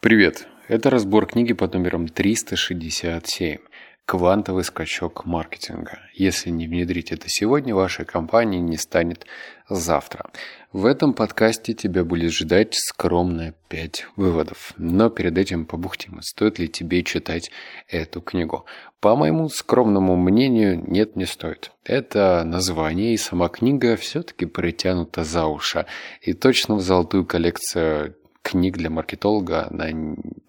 Привет! Это разбор книги под номером 367 «Квантовый скачок маркетинга». Если не внедрить это сегодня, вашей компании не станет завтра. В этом подкасте тебя будет ждать скромная 5 выводов. Но перед этим побухтим, стоит ли тебе читать эту книгу. По моему скромному мнению, нет, не стоит. Это название и сама книга все-таки притянута за уши. И точно в золотую коллекцию книг для маркетолога, она,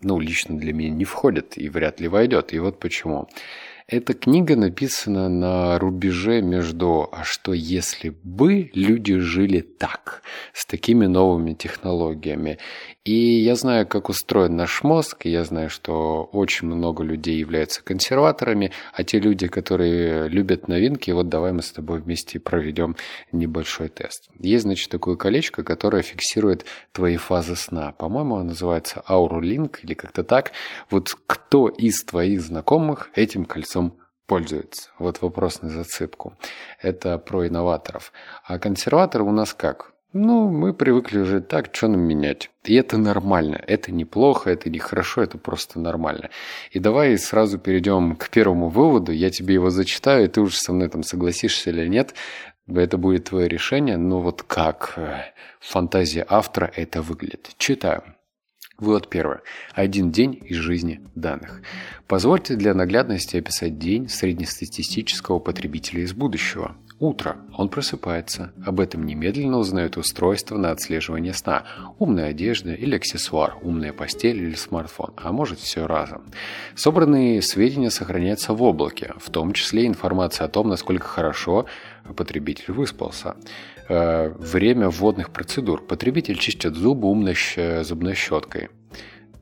ну, лично для меня не входит и вряд ли войдет. И вот почему. Эта книга написана на рубеже между «а что если бы люди жили так, с такими новыми технологиями?» И я знаю, как устроен наш мозг, я знаю, что очень много людей являются консерваторами, а те люди, которые любят новинки, вот давай мы с тобой вместе проведем небольшой тест. Есть, значит, такое колечко, которое фиксирует твои фазы сна. По-моему, оно называется Auralink или как-то так. Вот кто из твоих знакомых этим кольцом пользуется? Вот вопрос на зацепку. Это про инноваторов. А консерваторы у нас как? Ну, мы привыкли жить так, что нам менять. И это нормально. Это неплохо, это не хорошо, это просто нормально. И давай сразу перейдем к первому выводу. Я тебе его зачитаю, и ты уже со мной там согласишься или нет. Это будет твое решение. Но вот как э, фантазия автора это выглядит. Читаю. Вывод первый. Один день из жизни данных. Позвольте для наглядности описать день среднестатистического потребителя из будущего. Утро. Он просыпается. Об этом немедленно узнает устройство на отслеживание сна. Умная одежда или аксессуар, умная постель или смартфон, а может все разом. Собранные сведения сохраняются в облаке, в том числе информация о том, насколько хорошо потребитель выспался. Э, время вводных процедур. Потребитель чистит зубы умной зубной щеткой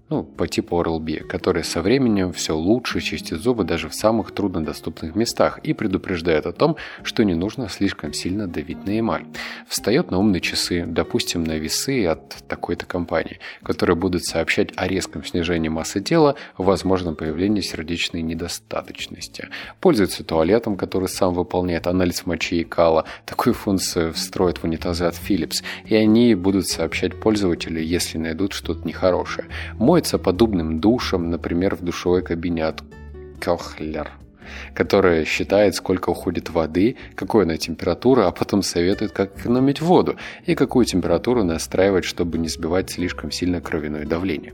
ну, по типу Oral-B, который со временем все лучше чистит зубы даже в самых труднодоступных местах и предупреждает о том, что не нужно слишком сильно давить на эмаль. Встает на умные часы, допустим, на весы от такой-то компании, которые будут сообщать о резком снижении массы тела, возможном появлении сердечной недостаточности. Пользуется туалетом, который сам выполняет анализ мочи и кала. Такую функцию встроит в унитазы от Philips, и они будут сообщать пользователю, если найдут что-то нехорошее моется подобным душем, например, в душевой кабине от Кохлер которая считает, сколько уходит воды, какой она температура, а потом советует, как экономить воду и какую температуру настраивать, чтобы не сбивать слишком сильно кровяное давление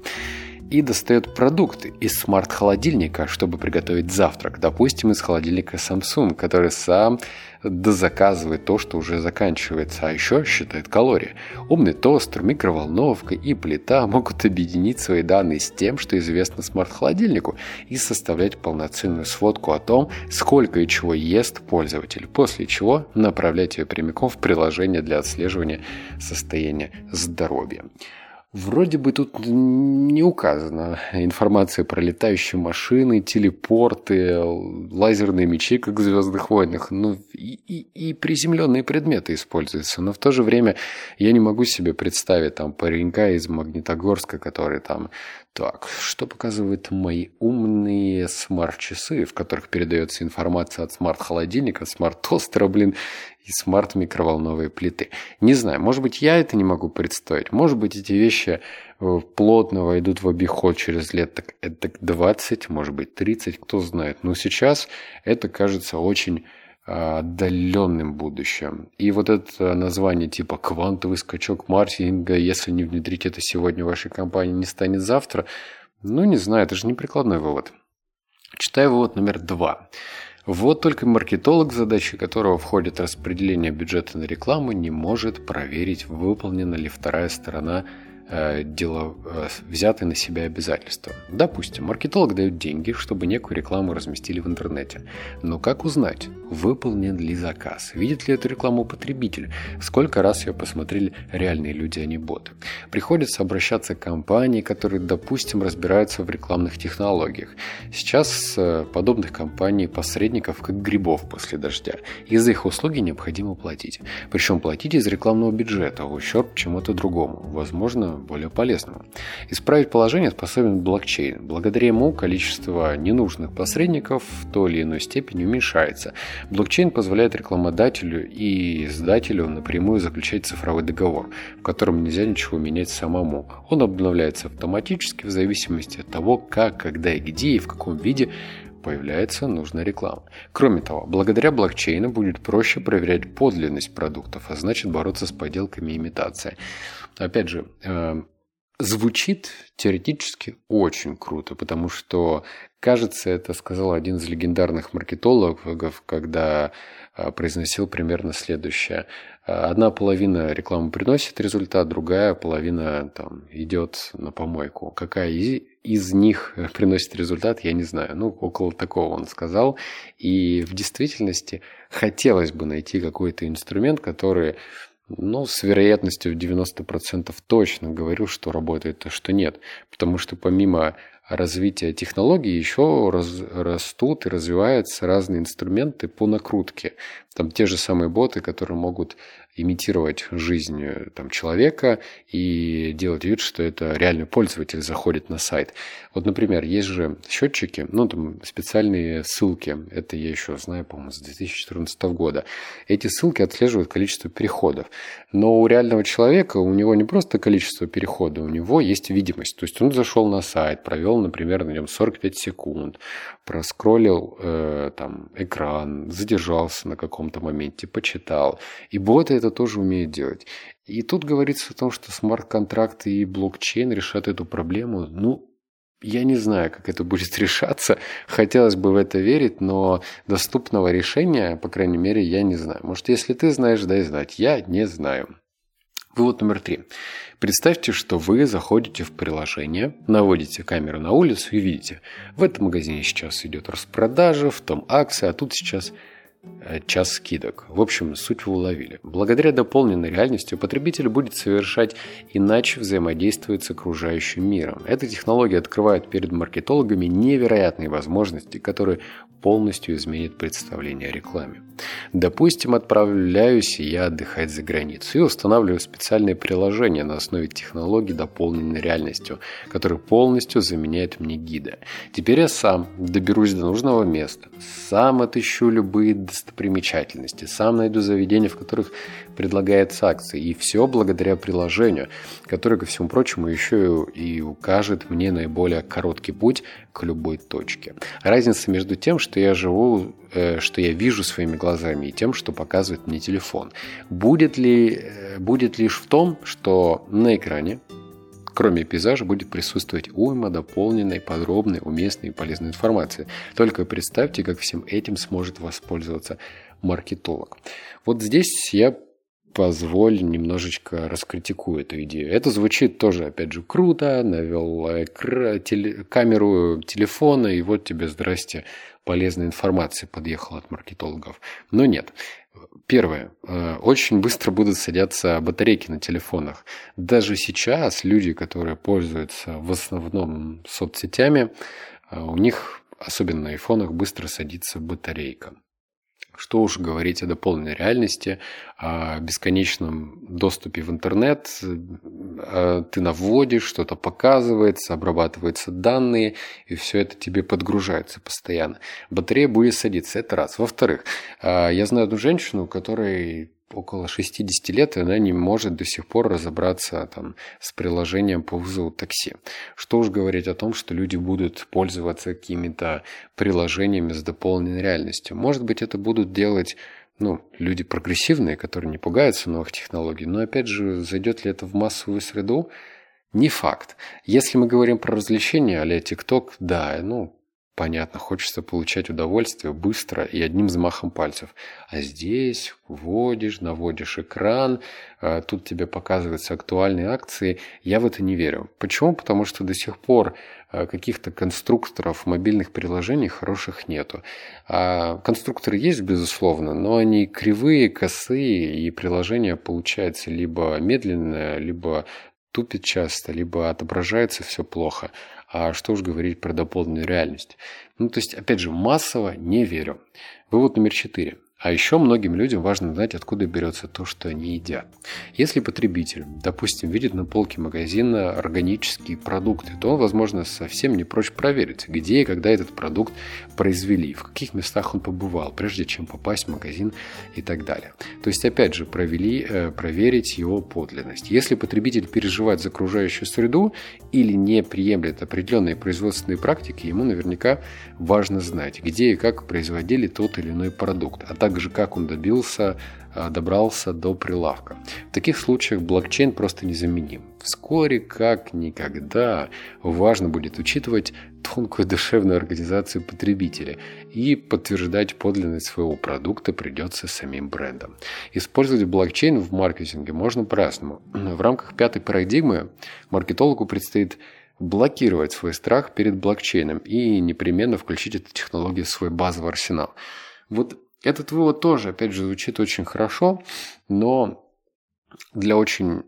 и достает продукты из смарт-холодильника, чтобы приготовить завтрак. Допустим, из холодильника Samsung, который сам дозаказывает то, что уже заканчивается, а еще считает калории. Умный тостер, микроволновка и плита могут объединить свои данные с тем, что известно смарт-холодильнику, и составлять полноценную сводку о том, сколько и чего ест пользователь, после чего направлять ее прямиком в приложение для отслеживания состояния здоровья. Вроде бы тут не указана информация про летающие машины, телепорты, лазерные мечи, как в «Звездных войнах». Ну, и, и, и приземленные предметы используются. Но в то же время я не могу себе представить там паренька из Магнитогорска, который там так, что показывают мои умные смарт-часы, в которых передается информация от смарт-холодильника, смарт-тостера, блин, и смарт-микроволновой плиты. Не знаю, может быть, я это не могу представить. Может быть, эти вещи э, плотно войдут в обиход через лет так, так 20, может быть, 30, кто знает. Но сейчас это кажется очень отдаленным будущем. И вот это название типа «квантовый скачок маркетинга», если не внедрить это сегодня в вашей компании, не станет завтра, ну, не знаю, это же не прикладной вывод. Читаю вывод номер два. Вот только маркетолог, задачей которого входит распределение бюджета на рекламу, не может проверить, выполнена ли вторая сторона дело, э, взятые на себя обязательства. Допустим, маркетолог дает деньги, чтобы некую рекламу разместили в интернете. Но как узнать, выполнен ли заказ? Видит ли эту рекламу потребитель? Сколько раз ее посмотрели реальные люди, а не боты? Приходится обращаться к компании, которые, допустим, разбираются в рекламных технологиях. Сейчас э, подобных компаний посредников как грибов после дождя. И за их услуги необходимо платить. Причем платить из рекламного бюджета в ущерб чему-то другому. Возможно, более полезного. Исправить положение способен блокчейн. Благодаря ему количество ненужных посредников в той или иной степени уменьшается. Блокчейн позволяет рекламодателю и издателю напрямую заключать цифровой договор, в котором нельзя ничего менять самому. Он обновляется автоматически в зависимости от того, как, когда и где и в каком виде появляется нужная реклама. Кроме того, благодаря блокчейну будет проще проверять подлинность продуктов, а значит бороться с подделками и имитацией. Опять же, э, звучит теоретически очень круто, потому что, кажется, это сказал один из легендарных маркетологов, когда э, произносил примерно следующее. Одна половина рекламы приносит результат, другая половина там, идет на помойку. Какая из, из них приносит результат, я не знаю. Ну, около такого он сказал. И в действительности хотелось бы найти какой-то инструмент, который ну, с вероятностью в 90% точно говорю, что работает, а что нет. Потому что помимо развития технологий еще раз, растут и развиваются разные инструменты по накрутке. Там те же самые боты, которые могут имитировать жизнь э, там, человека и делать вид, что это реальный пользователь заходит на сайт. Вот, например, есть же счетчики, ну, там специальные ссылки, это я еще знаю, по-моему, с 2014 года. Эти ссылки отслеживают количество переходов. Но у реального человека, у него не просто количество переходов, у него есть видимость. То есть он зашел на сайт, провел, например, на нем 45 секунд, проскроллил э, там экран, задержался на каком-то моменте, почитал. И боты это тоже умеют делать. И тут говорится о том, что смарт-контракты и блокчейн решат эту проблему. Ну, я не знаю, как это будет решаться. Хотелось бы в это верить, но доступного решения, по крайней мере, я не знаю. Может, если ты знаешь, дай знать. Я не знаю. Вывод номер три. Представьте, что вы заходите в приложение, наводите камеру на улицу и видите, в этом магазине сейчас идет распродажа, в том акция, а тут сейчас час скидок. В общем, суть вы уловили. Благодаря дополненной реальности потребитель будет совершать иначе взаимодействовать с окружающим миром. Эта технология открывает перед маркетологами невероятные возможности, которые полностью изменят представление о рекламе. Допустим, отправляюсь я отдыхать за границу и устанавливаю специальное приложение на основе технологий дополненной реальностью, которое полностью заменяет мне гида. Теперь я сам доберусь до нужного места, сам отыщу любые достопримечательности, сам найду заведения, в которых предлагается акции. И все благодаря приложению, которое, ко всему прочему, еще и укажет мне наиболее короткий путь к любой точке. Разница между тем, что я живу, э, что я вижу своими глазами, и тем, что показывает мне телефон. Будет ли, э, будет лишь в том, что на экране Кроме пейзажа будет присутствовать уйма дополненной, подробной, уместной и полезной информации. Только представьте, как всем этим сможет воспользоваться маркетолог. Вот здесь я позволь немножечко раскритикую эту идею. Это звучит тоже, опять же, круто. Навел камеру телефона, и вот тебе, здрасте, полезная информация подъехала от маркетологов. Но нет. Первое. Э, очень быстро будут садятся батарейки на телефонах. Даже сейчас люди, которые пользуются в основном соцсетями, э, у них, особенно на айфонах, быстро садится батарейка. Что уж говорить о дополненной реальности, о бесконечном доступе в интернет. Э, ты наводишь, что-то показывается, обрабатываются данные, и все это тебе подгружается постоянно. Батарея будет садиться, это раз. Во-вторых, э, я знаю одну женщину, которой около 60 лет, и она не может до сих пор разобраться там, с приложением по вызову такси. Что уж говорить о том, что люди будут пользоваться какими-то приложениями с дополненной реальностью. Может быть, это будут делать ну, люди прогрессивные, которые не пугаются новых технологий, но опять же, зайдет ли это в массовую среду, не факт. Если мы говорим про развлечения, а-ля TikTok, да, ну, Понятно, хочется получать удовольствие быстро и одним взмахом пальцев. А здесь вводишь, наводишь экран, а тут тебе показываются актуальные акции. Я в это не верю. Почему? Потому что до сих пор а, каких-то конструкторов мобильных приложений хороших нету. А конструкторы есть, безусловно, но они кривые, косые, и приложение получается либо медленное, либо тупит часто, либо отображается все плохо. А что уж говорить про дополненную реальность. Ну, то есть, опять же, массово не верю. Вывод номер четыре. А еще многим людям важно знать, откуда берется то, что они едят. Если потребитель, допустим, видит на полке магазина органические продукты, то он, возможно, совсем не прочь проверить, где и когда этот продукт произвели, в каких местах он побывал, прежде чем попасть в магазин и так далее. То есть, опять же, провели, э, проверить его подлинность. Если потребитель переживает за окружающую среду или не приемлет определенные производственные практики, ему наверняка важно знать, где и как производили тот или иной продукт, а также также как он добился, а, добрался до прилавка. В таких случаях блокчейн просто незаменим. Вскоре, как никогда, важно будет учитывать тонкую душевную организацию потребителя и подтверждать подлинность своего продукта придется самим брендам. Использовать блокчейн в маркетинге можно по-разному. В рамках пятой парадигмы маркетологу предстоит блокировать свой страх перед блокчейном и непременно включить эту технологию в свой базовый арсенал. Вот этот вывод тоже, опять же, звучит очень хорошо, но для очень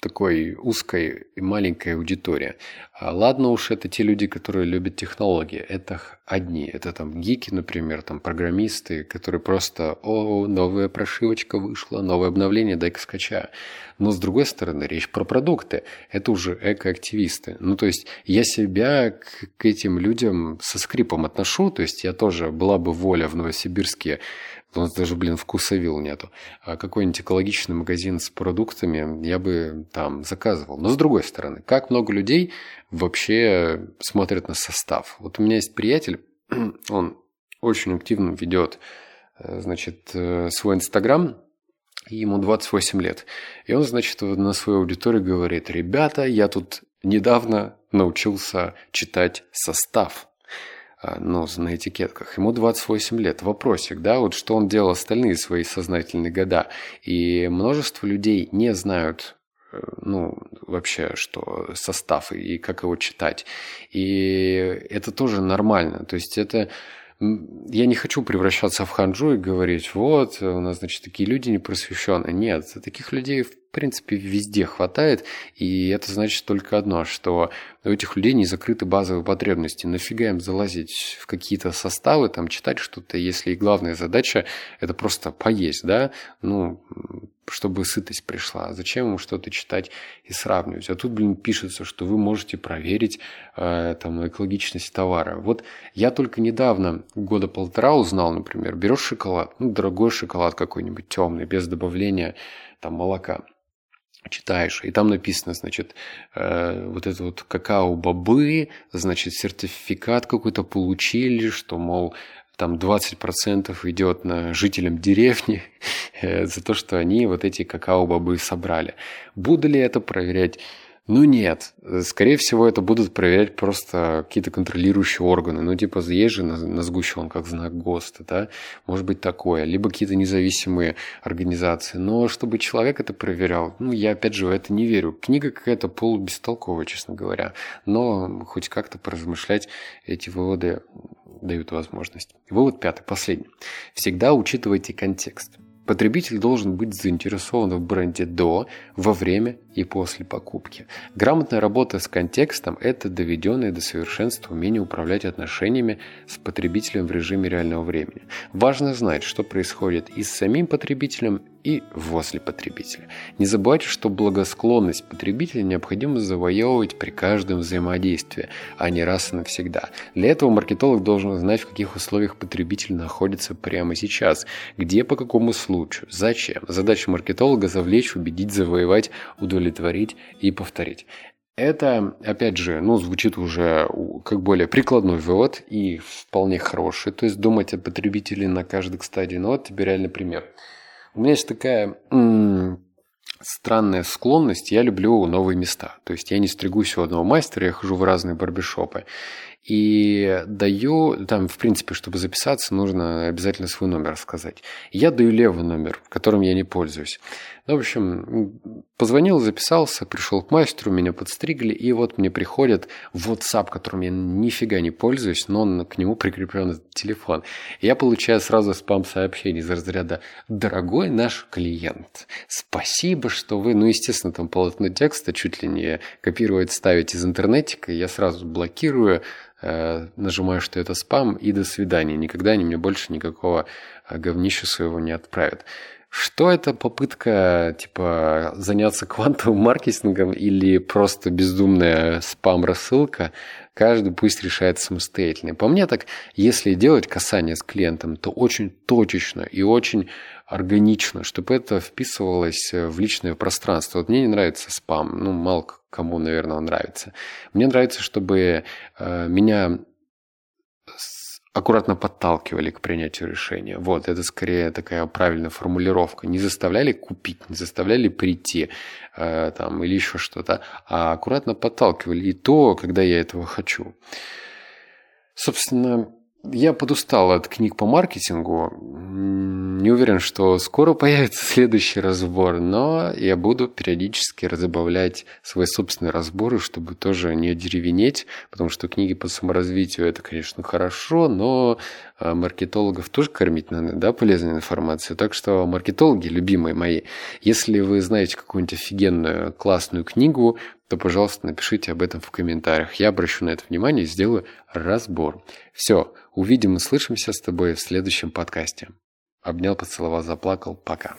такой узкой и маленькой аудитории. А ладно уж, это те люди, которые любят технологии. Это одни. Это там гики, например, там программисты, которые просто «О, новая прошивочка вышла, новое обновление, дай-ка скачаю». Но с другой стороны, речь про продукты. Это уже экоактивисты. Ну, то есть я себя к, к этим людям со скрипом отношу. То есть я тоже была бы воля в Новосибирске у нас даже, блин, вкусовил нету. А какой-нибудь экологичный магазин с продуктами я бы там заказывал. Но с другой стороны, как много людей вообще смотрят на состав. Вот у меня есть приятель, он очень активно ведет, э, значит, э, свой Инстаграм, ему 28 лет. И он, значит, на свою аудиторию говорит, ребята, я тут недавно научился читать состав. А, ну, на этикетках. Ему 28 лет. Вопросик, да, вот что он делал остальные свои сознательные года. И множество людей не знают э, ну, вообще, что состав и как его читать. И это тоже нормально. То есть это я не хочу превращаться в ханжу и говорить, вот, у нас, значит, такие люди непросвещенные. Нет, таких людей, в принципе, везде хватает, и это значит только одно, что у этих людей не закрыты базовые потребности. Нафига им залазить в какие-то составы, там, читать что-то, если главная задача – это просто поесть, да? Ну, чтобы сытость пришла. Зачем ему что-то читать и сравнивать? А тут, блин, пишется, что вы можете проверить э, там, экологичность товара. Вот я только недавно, года полтора узнал, например, берешь шоколад, ну, дорогой шоколад какой-нибудь темный, без добавления там молока читаешь, и там написано, значит, э, вот это вот какао-бобы, значит, сертификат какой-то получили, что, мол, там 20% идет на жителям деревни э, за то, что они вот эти какао-бобы собрали. Буду ли это проверять? Ну нет, скорее всего это будут проверять просто какие-то контролирующие органы. Ну типа есть же на, на сгущенках знак ГОСТа, да, может быть такое. Либо какие-то независимые организации. Но чтобы человек это проверял, ну я опять же в это не верю. Книга какая-то полубестолковая, честно говоря. Но хоть как-то поразмышлять эти выводы дают возможность. Вывод пятый, последний. Всегда учитывайте контекст. Потребитель должен быть заинтересован в бренде до, во время и после покупки. Грамотная работа с контекстом – это доведенное до совершенства умение управлять отношениями с потребителем в режиме реального времени. Важно знать, что происходит и с самим потребителем, и возле потребителя. Не забывайте, что благосклонность потребителя необходимо завоевывать при каждом взаимодействии, а не раз и навсегда. Для этого маркетолог должен знать, в каких условиях потребитель находится прямо сейчас, где, по какому случаю, зачем. Задача маркетолога – завлечь, убедить, завоевать, удовлетворить удовлетворить и повторить. Это, опять же, ну, звучит уже как более прикладной вывод и вполне хороший. То есть думать о потребителе на каждой стадии. Ну вот тебе реальный пример. У меня есть такая м- странная склонность. Я люблю новые места. То есть я не стригусь у одного мастера, я хожу в разные барбершопы. И даю, там, в принципе, чтобы записаться, нужно обязательно свой номер сказать. Я даю левый номер, которым я не пользуюсь. В общем, позвонил, записался, пришел к мастеру, меня подстригли, и вот мне приходит WhatsApp, которым я нифига не пользуюсь, но он, к нему прикреплен телефон. Я получаю сразу спам-сообщение из разряда «Дорогой наш клиент, спасибо, что вы...» Ну, естественно, там полотно текста чуть ли не копировать, ставить из интернетика, я сразу блокирую, э, нажимаю, что это спам, и до свидания. Никогда они мне больше никакого э, говнища своего не отправят. Что это попытка, типа, заняться квантовым маркетингом или просто бездумная спам-рассылка? Каждый пусть решает самостоятельно. По мне так, если делать касание с клиентом, то очень точечно и очень органично, чтобы это вписывалось в личное пространство. Вот мне не нравится спам, ну, мало кому, наверное, нравится. Мне нравится, чтобы э, меня аккуратно подталкивали к принятию решения. Вот, это скорее такая правильная формулировка. Не заставляли купить, не заставляли прийти э, там, или еще что-то, а аккуратно подталкивали. И то, когда я этого хочу. Собственно, я подустал от книг по маркетингу. Не уверен, что скоро появится следующий разбор, но я буду периодически разбавлять свои собственные разборы, чтобы тоже не одеревенеть, потому что книги по саморазвитию это, конечно, хорошо, но а, маркетологов тоже кормить надо, да, полезной информацией. Так что маркетологи, любимые мои, если вы знаете какую-нибудь офигенную классную книгу, то, пожалуйста, напишите об этом в комментариях. Я обращу на это внимание и сделаю разбор. Все, увидим и слышимся с тобой в следующем подкасте. Обнял, поцеловал, заплакал. Пока.